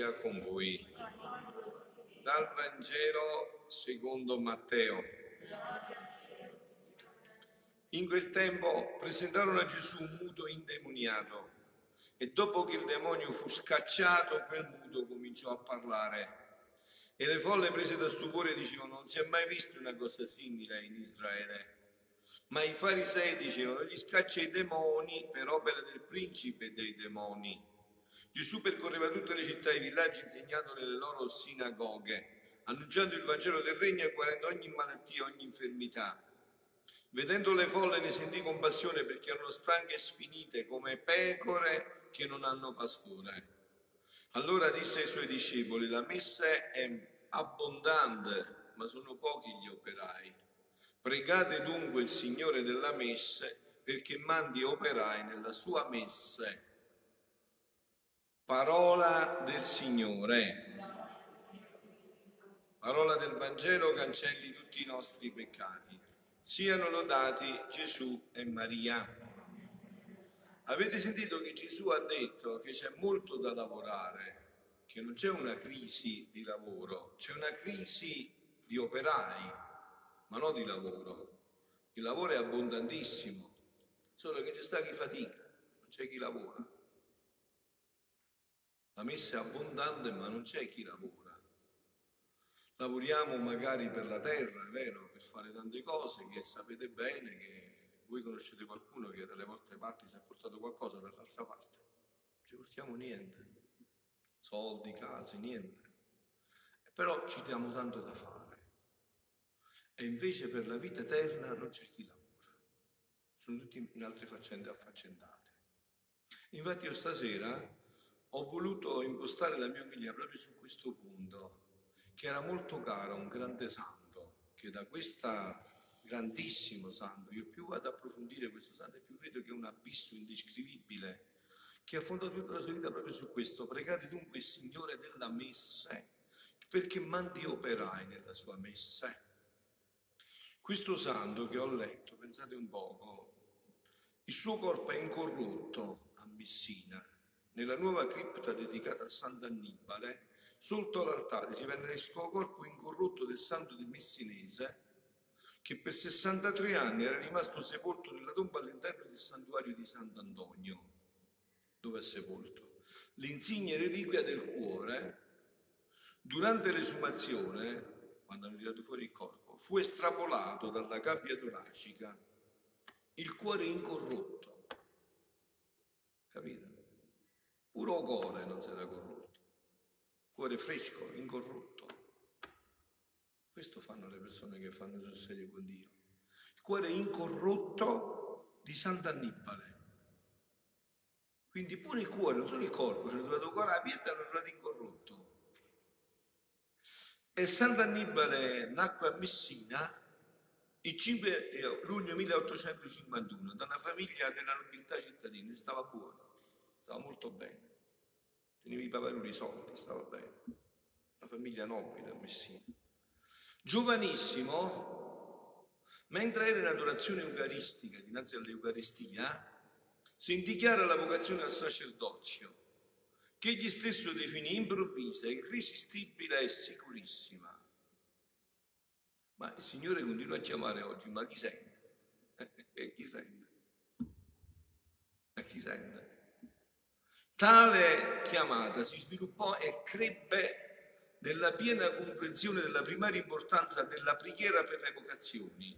Sia con voi. Dal Vangelo secondo Matteo. In quel tempo presentarono a Gesù un muto indemoniato e dopo che il demonio fu scacciato, quel muto cominciò a parlare. E le folle prese da stupore dicevano non si è mai visto una cosa simile in Israele. Ma i farisei dicevano gli scaccia i demoni per opera del principe dei demoni. Gesù percorreva tutte le città e i villaggi insegnando nelle loro sinagoghe, annunciando il Vangelo del Regno e guarendo ogni malattia, ogni infermità. Vedendo le folle ne sentì compassione perché erano stanche e sfinite come pecore che non hanno pastore. Allora disse ai suoi discepoli, la messa è abbondante, ma sono pochi gli operai. Pregate dunque il Signore della messe perché mandi operai nella sua messe. Parola del Signore. Parola del Vangelo cancelli tutti i nostri peccati. Siano lodati Gesù e Maria. Avete sentito che Gesù ha detto che c'è molto da lavorare, che non c'è una crisi di lavoro, c'è una crisi di operai, ma non di lavoro. Il lavoro è abbondantissimo, solo che ci sta chi fatica, non c'è chi lavora. La messa è abbondante, ma non c'è chi lavora. Lavoriamo magari per la terra, è vero, per fare tante cose che sapete bene che voi conoscete qualcuno che dalle vostre parti si è portato qualcosa dall'altra parte. Non ci portiamo niente. Soldi, case, niente. Però ci diamo tanto da fare. E invece per la vita eterna non c'è chi lavora. Sono tutti in altre faccende affaccendate. Infatti io stasera ho voluto impostare la mia omilia proprio su questo punto, che era molto caro a un grande santo, che da questa grandissimo santo, io più vado ad approfondire questo santo e più vedo che è un abisso indescrivibile, che ha fondato tutta la sua vita proprio su questo. Pregate dunque il Signore della messe, perché mandi operai nella sua messe. Questo santo che ho letto, pensate un poco, il suo corpo è incorrotto a Messina, nella nuova cripta dedicata a Sant'Annibale, sotto l'altare si venne il suo corpo incorrotto del santo di Messinese, che per 63 anni era rimasto sepolto nella tomba all'interno del santuario di Sant'Antonio, dove è sepolto. L'insigne reliquia del cuore, durante l'esumazione, quando hanno tirato fuori il corpo, fu estrapolato dalla gabbia toracica, il cuore incorrotto. Capite? Puro cuore non era corrotto, cuore fresco, incorrotto. Questo fanno le persone che fanno sul serio con Dio. Il cuore incorrotto di Sant'Annibale. Quindi pure il cuore, non solo il corpo, cioè trovato il cuore a pietra hanno trovato incorrotto. E Sant'Annibale nacque a Messina il 5 luglio 1851 da una famiglia della nobiltà cittadina, stava buono stava molto bene, teneva i pavaruri i soldi, stava bene, una famiglia nobile a Messina. Giovanissimo, mentre era in adorazione eucaristica, dinanzi all'Eucaristia, si dichiara la vocazione al sacerdozio, che egli stesso definì improvvisa, irresistibile e sicurissima. Ma il Signore continua a chiamare oggi, ma chi sente? E chi sente? E chi sente? Tale chiamata si sviluppò e crebbe nella piena comprensione della primaria importanza della preghiera per le vocazioni,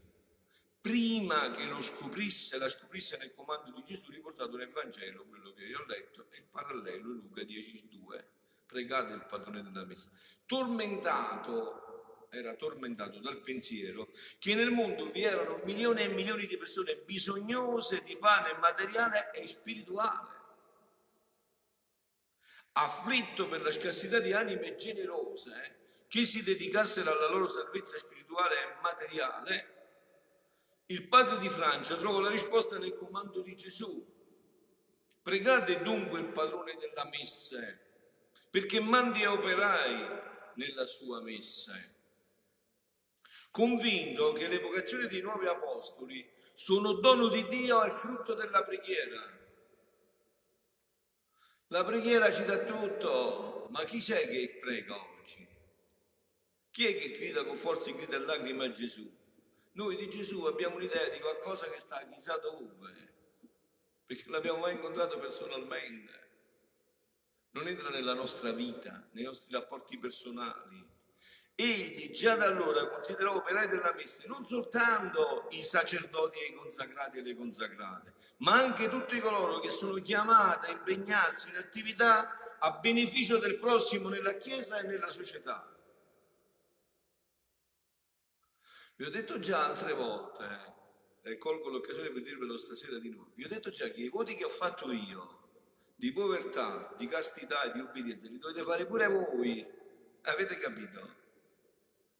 prima che lo scoprisse, la scoprisse nel comando di Gesù riportato nel Vangelo, quello che io ho letto, e il parallelo Luca 10,2, pregate il padrone della messa. Tormentato, era tormentato dal pensiero che nel mondo vi erano milioni e milioni di persone bisognose di pane materiale e spirituale afflitto per la scarsità di anime generose che si dedicassero alla loro salvezza spirituale e materiale, il padre di Francia trova la risposta nel comando di Gesù. Pregate dunque il padrone della messa, perché mandi operai nella sua messa. Convinto che le vocazioni dei nuovi apostoli sono dono di Dio e frutto della preghiera La preghiera ci dà tutto, ma chi c'è che prega oggi? Chi è che grida con forza e grida e lacrime a Gesù? Noi di Gesù abbiamo un'idea di qualcosa che sta chissà dove, perché non l'abbiamo mai incontrato personalmente. Non entra nella nostra vita, nei nostri rapporti personali. Egli già da allora considerò operai della messa non soltanto i sacerdoti e i consacrati e le consacrate, ma anche tutti coloro che sono chiamati a impegnarsi in attività a beneficio del prossimo nella Chiesa e nella società. Vi ho detto già altre volte, e colgo l'occasione per dirvelo stasera di nuovo, vi ho detto già che i voti che ho fatto io di povertà, di castità e di obbedienza li dovete fare pure voi. Avete capito?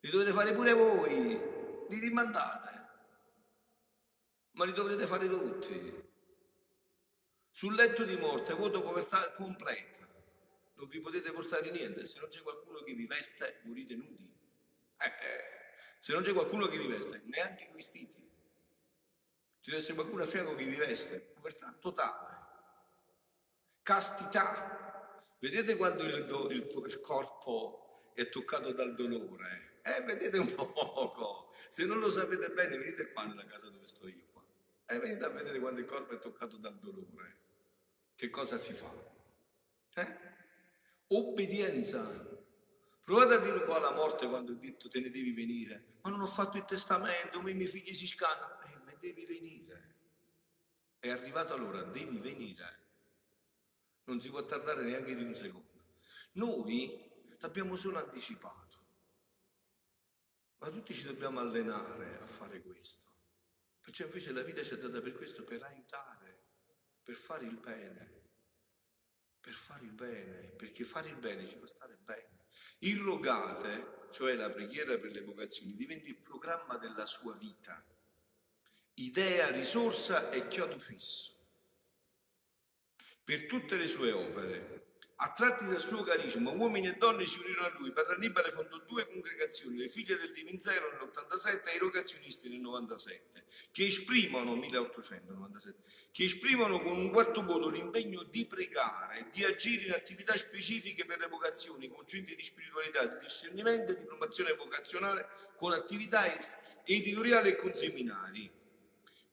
Li dovete fare pure voi, li rimandate, ma li dovete fare tutti. Sul letto di morte, voto povertà completa, non vi potete portare niente, se non c'è qualcuno che vi veste, morite nudi. Eh, eh. Se non c'è qualcuno che vi veste, neanche vestiti. Ci deve essere qualcuno a fianco che vi veste, povertà totale. Castità. Vedete quando il, il corpo è toccato dal dolore? Eh, vedete un poco. Se non lo sapete bene, venite qua nella casa dove sto io qua. Eh, venite a vedere quando il corpo è toccato dal dolore. Che cosa si fa? Eh? Obbedienza. Provate a dire po' alla morte quando ho detto te ne devi venire. Ma non ho fatto il testamento, i miei figli si scannano. Eh, ma devi venire. È arrivata l'ora, devi venire. Non si può tardare neanche di un secondo. Noi l'abbiamo solo anticipato. Ma tutti ci dobbiamo allenare a fare questo. Perciò invece la vita ci è data per questo, per aiutare, per fare il bene. Per fare il bene, perché fare il bene ci fa stare bene. Il rogate, cioè la preghiera per le vocazioni, diventa il programma della sua vita. Idea, risorsa e chiodo fisso. Per tutte le sue opere, Attratti dal suo carisma, uomini e donne si unirono a lui. Padre Annibale fondò due congregazioni, le figlie del Divinzero nell'87 e i rogazionisti nel 97, che esprimono, 1897, che esprimono con un quarto voto l'impegno di pregare e di agire in attività specifiche per le vocazioni, con centri di spiritualità, di discernimento e di promozione vocazionale, con attività editoriali e con seminari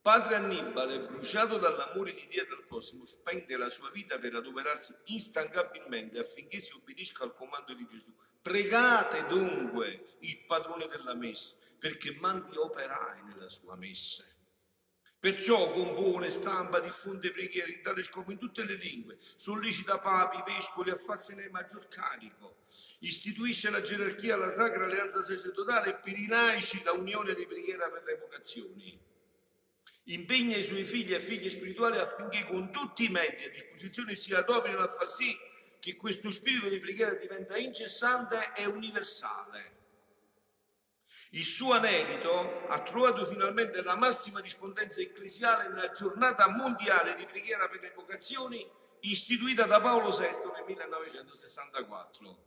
Padre Annibale, bruciato dall'amore di Dio e del prossimo, spende la sua vita per adoperarsi instancabilmente affinché si obbedisca al comando di Gesù. Pregate dunque il padrone della messa, perché mandi operai nella sua messa. Perciò compone, stampa, diffonde preghiere in tale scopo in tutte le lingue, sollecita papi, vescovi a farsene maggior carico, istituisce la gerarchia, la sacra alleanza sacerdotale e per i laici la unione di preghiera per le vocazioni impegna i suoi figli e figlie spirituali affinché con tutti i mezzi a disposizione si adoperino a far sì che questo spirito di preghiera diventa incessante e universale. Il suo anelito ha trovato finalmente la massima rispondenza ecclesiale nella giornata mondiale di preghiera per le vocazioni istituita da Paolo VI nel 1964.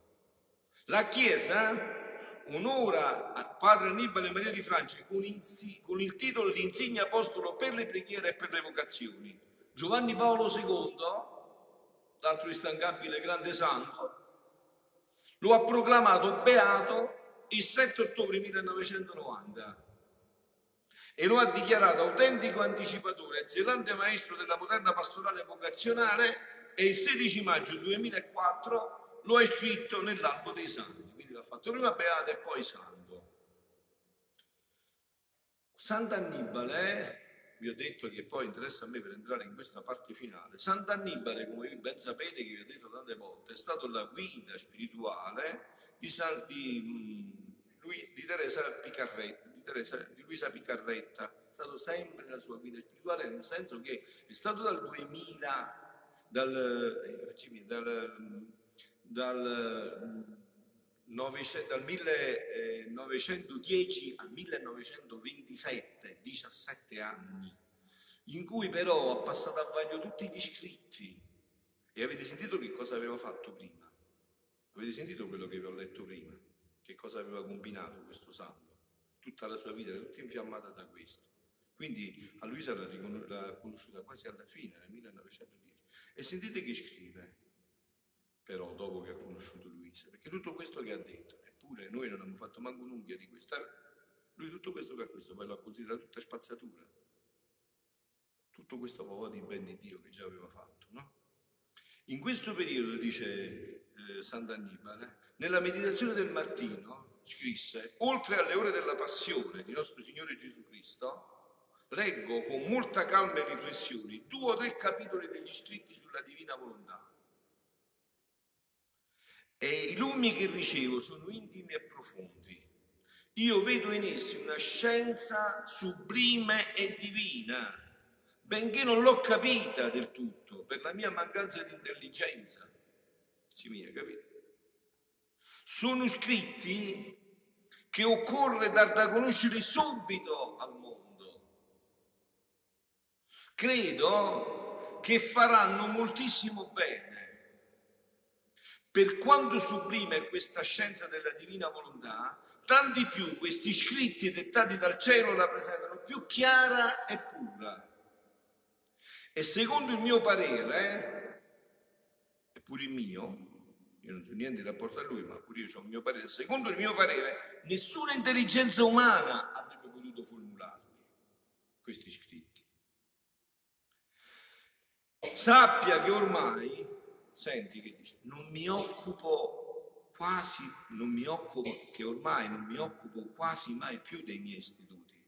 La Chiesa onora a padre Annibale Maria di Francia con, con il titolo di insigne apostolo per le preghiere e per le vocazioni. Giovanni Paolo II, l'altro instancabile grande santo, lo ha proclamato beato il 7 ottobre 1990 e lo ha dichiarato autentico anticipatore, zelante maestro della moderna pastorale vocazionale e il 16 maggio 2004 lo ha iscritto nell'albo dei santi l'ha fatto prima beato e poi santo. Sant'Annibale, vi ho detto che poi interessa a me per entrare in questa parte finale, Sant'Annibale, come ben sapete che vi ho detto tante volte, è stato la guida spirituale di, San, di, mm, lui, di Teresa Picarretta, di, Teresa, di Luisa Picarretta, è stato sempre la sua guida spirituale, nel senso che è stato dal 2000, dal, eh, dal, dal dal 1910 al 1927, 17 anni, in cui però ha passato a vaglio tutti gli iscritti. E avete sentito che cosa aveva fatto prima? Avete sentito quello che vi ho letto prima? Che cosa aveva combinato questo santo? Tutta la sua vita era tutta infiammata da questo. Quindi a Luisa l'ha, conosciuta quasi alla fine, nel 1910. E sentite che scrive. Però dopo che ha conosciuto Luisa, perché tutto questo che ha detto, eppure noi non abbiamo fatto manco un'unghia di questo, lui tutto questo che ha questo poi l'ha considerato tutta spazzatura, tutto questo po' di ben di Dio che già aveva fatto, no? In questo periodo, dice eh, Sant'Annibale, nella meditazione del mattino scrisse, oltre alle ore della passione di nostro Signore Gesù Cristo, leggo con molta calma e riflessioni due o tre capitoli degli scritti sulla divina volontà. E i lumi che ricevo sono intimi e profondi. Io vedo in essi una scienza sublime e divina, benché non l'ho capita del tutto per la mia mancanza di intelligenza. Ci mia, capito? Sono scritti che occorre dar da conoscere subito al mondo credo che faranno moltissimo bene. Per quanto sublime questa scienza della divina volontà, tanti più questi scritti dettati dal cielo la presentano più chiara e pura. E secondo il mio parere, e pure il mio, io non so niente in rapporto a lui, ma pure io ho il mio parere, secondo il mio parere, nessuna intelligenza umana avrebbe potuto formularli, questi scritti. Sappia che ormai, senti che dice, non mi occupo quasi, non mi occupo, che ormai non mi occupo quasi mai più dei miei istituti,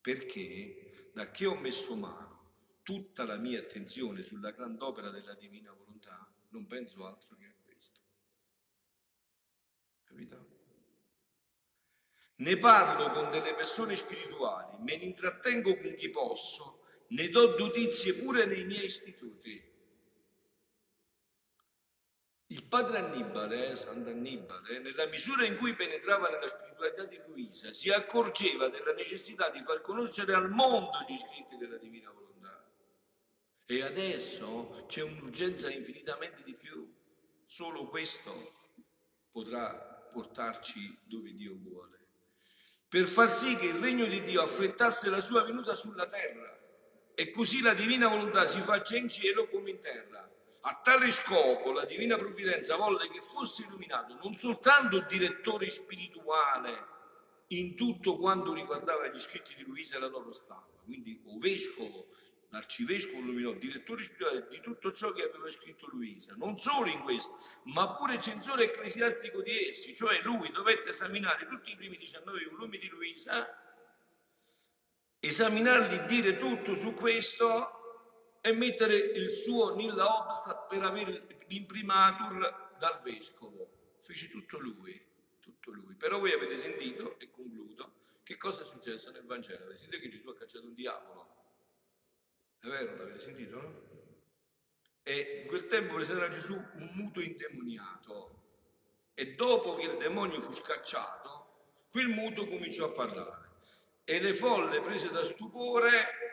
perché da che ho messo mano tutta la mia attenzione sulla grand'opera della divina volontà, non penso altro che a questo. Capito? Ne parlo con delle persone spirituali, me ne intrattengo con chi posso ne do notizie pure nei miei istituti. Il padre Annibale, Sant'Annibale, nella misura in cui penetrava nella spiritualità di Luisa, si accorgeva della necessità di far conoscere al mondo gli scritti della Divina Volontà. E adesso c'è un'urgenza infinitamente di più. Solo questo potrà portarci dove Dio vuole. Per far sì che il regno di Dio affrettasse la sua venuta sulla terra e così la divina volontà si faccia in cielo come in terra. A tale scopo la divina provvidenza volle che fosse illuminato non soltanto il direttore spirituale in tutto quanto riguardava gli scritti di Luisa e la loro stampa, quindi o vescovo, l'arcivescovo illuminò, direttore spirituale di tutto ciò che aveva scritto Luisa, non solo in questo, ma pure censore ecclesiastico di essi, cioè lui dovette esaminare tutti i primi 19 volumi di Luisa esaminarli, dire tutto su questo e mettere il suo nilla obstat per avere l'imprimatur dal vescovo. Fece tutto lui, tutto lui. Però voi avete sentito, e concludo, che cosa è successo nel Vangelo. Avete sentito che Gesù ha cacciato un diavolo? È vero, l'avete sentito, no? E in quel tempo presentò a Gesù un muto indemoniato. E dopo che il demonio fu scacciato, quel muto cominciò a parlare e le folle prese da stupore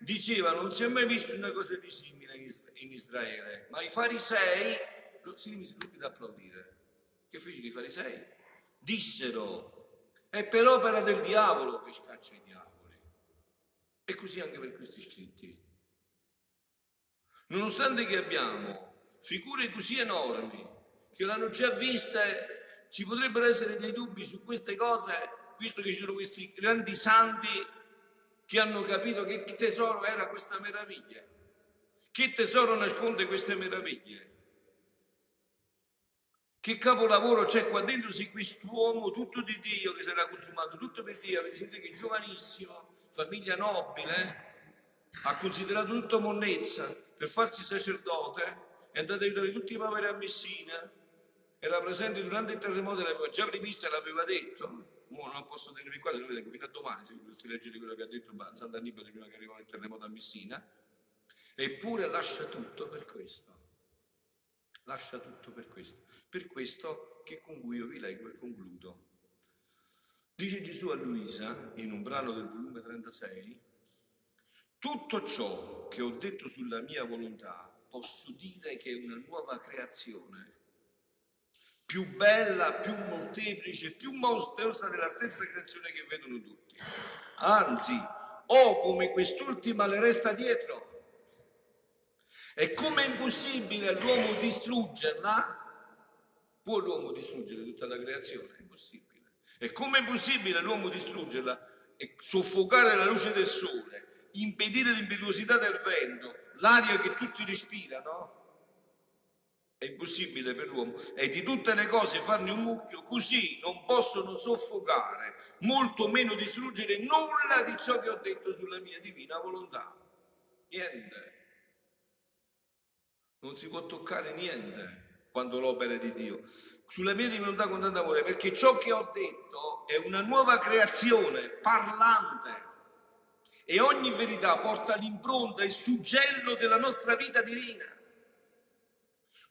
dicevano non si è mai visto una cosa di simile in Israele, ma i farisei si rimisero tutti ad applaudire. Che fecero i farisei? Dissero, è per opera del diavolo che scaccia i diavoli. E così anche per questi scritti. Nonostante che abbiamo figure così enormi che l'hanno già viste, ci potrebbero essere dei dubbi su queste cose visto che ci sono questi grandi santi che hanno capito che tesoro era questa meraviglia, che tesoro nasconde queste meraviglie. Che capolavoro c'è qua dentro se quest'uomo tutto di Dio che sarà consumato tutto per Dio, avete sentito che giovanissimo, famiglia nobile, ha considerato tutto monnezza per farsi sacerdote, è andato a aiutare tutti i poveri a Messina, era presente durante il terremoto, l'aveva già previsto e l'aveva detto, Ora non posso tenervi qua, se lo vengo fino a domani, se voleste leggere quello che ha detto Sant'Annibale prima che arrivava il terremoto a Messina. Eppure lascia tutto per questo. Lascia tutto per questo. Per questo che con cui io vi leggo e concludo. Dice Gesù a Luisa, in un brano del volume 36, tutto ciò che ho detto sulla mia volontà posso dire che è una nuova creazione più bella, più molteplice, più mostruosa della stessa creazione che vedono tutti. Anzi, o come quest'ultima le resta dietro. E come è impossibile all'uomo distruggerla? Può l'uomo distruggere tutta la creazione? È impossibile. E come è possibile l'uomo distruggerla e soffocare la luce del sole, impedire l'impetuosità del vento, l'aria che tutti respirano? È impossibile per l'uomo. E di tutte le cose farne un mucchio, così non possono soffocare, molto meno distruggere nulla di ciò che ho detto sulla mia divina volontà. Niente. Non si può toccare niente quando l'opera è di Dio. Sulla mia divinità con tanto amore, perché ciò che ho detto è una nuova creazione parlante e ogni verità porta l'impronta, il suggello della nostra vita divina.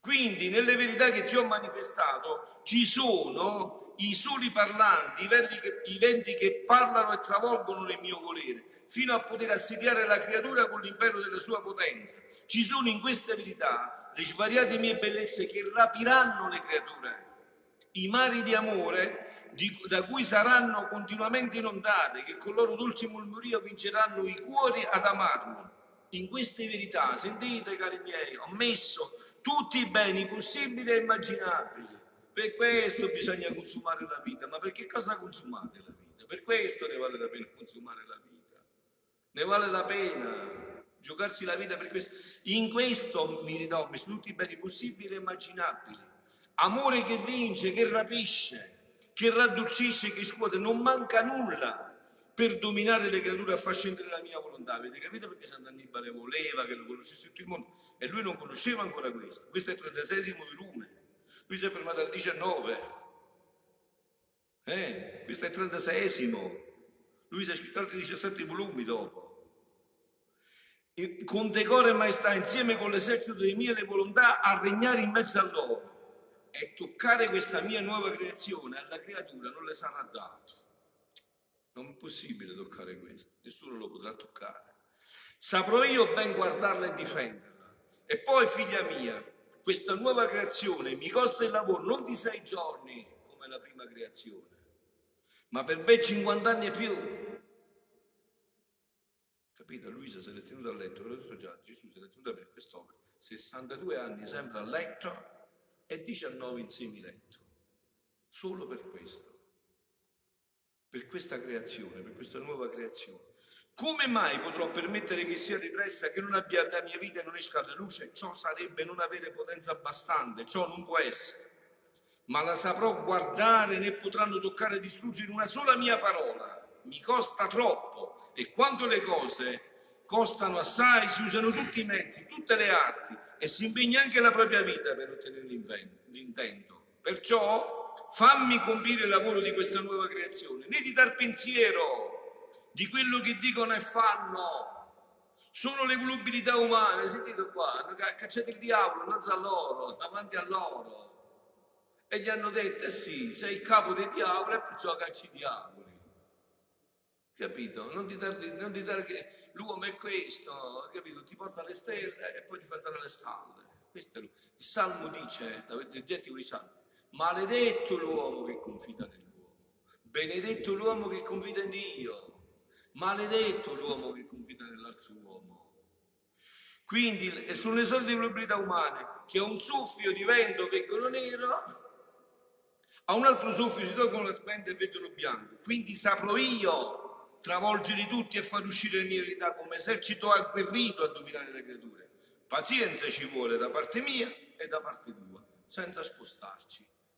Quindi nelle verità che ti ho manifestato ci sono i soli parlanti, i, venti che parlano e travolgono nel mio volere, fino a poter assediare la creatura con l'impero della sua potenza. Ci sono in queste verità le svariate mie bellezze che rapiranno le creature, i mari di amore di, da cui saranno continuamente inondate, che con loro dolci murmurio vinceranno i cuori ad amarmi. In queste verità, sentite cari miei, ho messo tutti i beni possibili e immaginabili. Per questo bisogna consumare la vita. Ma per che cosa consumate la vita? Per questo ne vale la pena consumare la vita. Ne vale la pena giocarsi la vita per questo. In questo mi ridò, mi sono tutti i beni possibili e immaginabili. Amore che vince, che rapisce, che raddolcisce, che scuote, non manca nulla per dominare le creature a far scendere la mia volontà. Avete capito perché Sant'Annibale voleva che lo conoscesse tutto il mondo? E lui non conosceva ancora questo. Questo è il 36 volume. Lui si è fermato al 19. Eh, questo è il 36 Lui si è scritto altri 17 volumi dopo. Con decoro e maestà, insieme con l'esercito delle mie le volontà, a regnare in mezzo a loro. E toccare questa mia nuova creazione alla creatura non le sarà dato non è possibile toccare questo, nessuno lo potrà toccare. Saprò io ben guardarla e difenderla. E poi, figlia mia, questa nuova creazione mi costa il lavoro non di sei giorni come la prima creazione, ma per ben 50 anni e più. Capito? Luisa se l'è tenuta a letto, l'ho detto già, Gesù se l'è tenuta per quest'opera. 62 anni sempre a letto e 19 in semiletto. Solo per questo per questa creazione, per questa nuova creazione. Come mai potrò permettere che sia ripressa, che non abbia la mia vita e non esca alla luce? Ciò sarebbe non avere potenza abbastanza, ciò non può essere. Ma la saprò guardare, né potranno toccare e distruggere una sola mia parola. Mi costa troppo e quando le cose costano assai si usano tutti i mezzi, tutte le arti e si impegna anche la propria vita per ottenere l'intento. Perciò fammi compire il lavoro di questa nuova creazione, né di dar pensiero di quello che dicono e fanno. Sono le volubilità umane, sentite qua, hanno cacciato il diavolo innanzi a loro, davanti a loro. E gli hanno detto, eh sì, sei il capo dei diavoli e perciò cacci i diavoli. Capito? Non ti dare, non dare che l'uomo è questo, capito? Ti porta alle stelle e poi ti fa andare alle stalle. Questo è il Salmo dice, leggete i salmi, Maledetto l'uomo che confida nell'uomo, benedetto l'uomo che confida in Dio, maledetto l'uomo che confida nell'altro uomo. Quindi sono le solite probabilità umane che a un soffio di vento vengono nero, a un altro soffio si tolgono la splenda e vedono bianco. Quindi saprò io travolgere tutti e far uscire le mie verità come esercito agguerrito a dominare le creature. Pazienza ci vuole da parte mia e da parte tua, senza spostarci